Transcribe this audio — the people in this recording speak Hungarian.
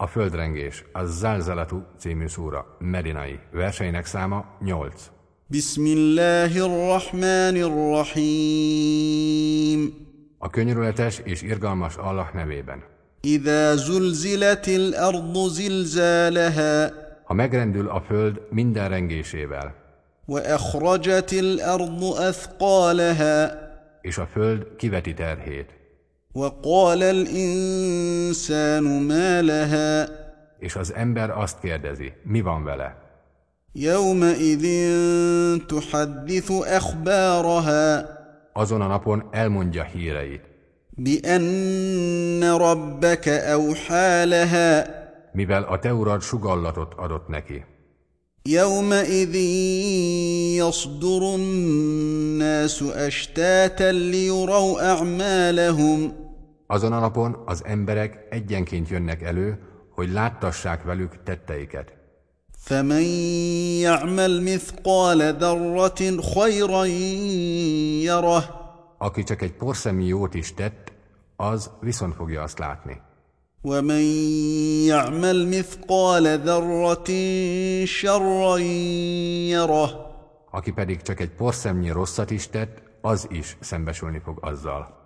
A földrengés, a Zalzalatu című szúra, medinai, verseinek száma 8. بسم الله الرحمن الرحيم A könyörületes és irgalmas Allah nevében. إذا زلزلت الأرض زلزالها Ha megrendül a föld minden rengésével, وأخرجت الأرض أثقالها és a föld kiveti terhét, وقال الإنسان ما لها és az ember azt kérdezi, mi van vele? يومئذ تحدث أخبارها Azon a napon elmondja híreit, بأن ربك أوحى لها mivel a te urad sugallatot adott neki. يومئذ يصدر الناس أشتاتا ليروا أعمالهم Azon a napon az emberek egyenként jönnek elő, hogy láttassák velük tetteiket. فمن يعمل مثقال ذرة خيرا يره Aki csak egy porszemű jót is tett, az viszont fogja azt látni. ومن يعمل مثقال ذرة شرا يره Aki pedig csak egy porszemnyi rosszat is tett, az is szembesülni fog azzal.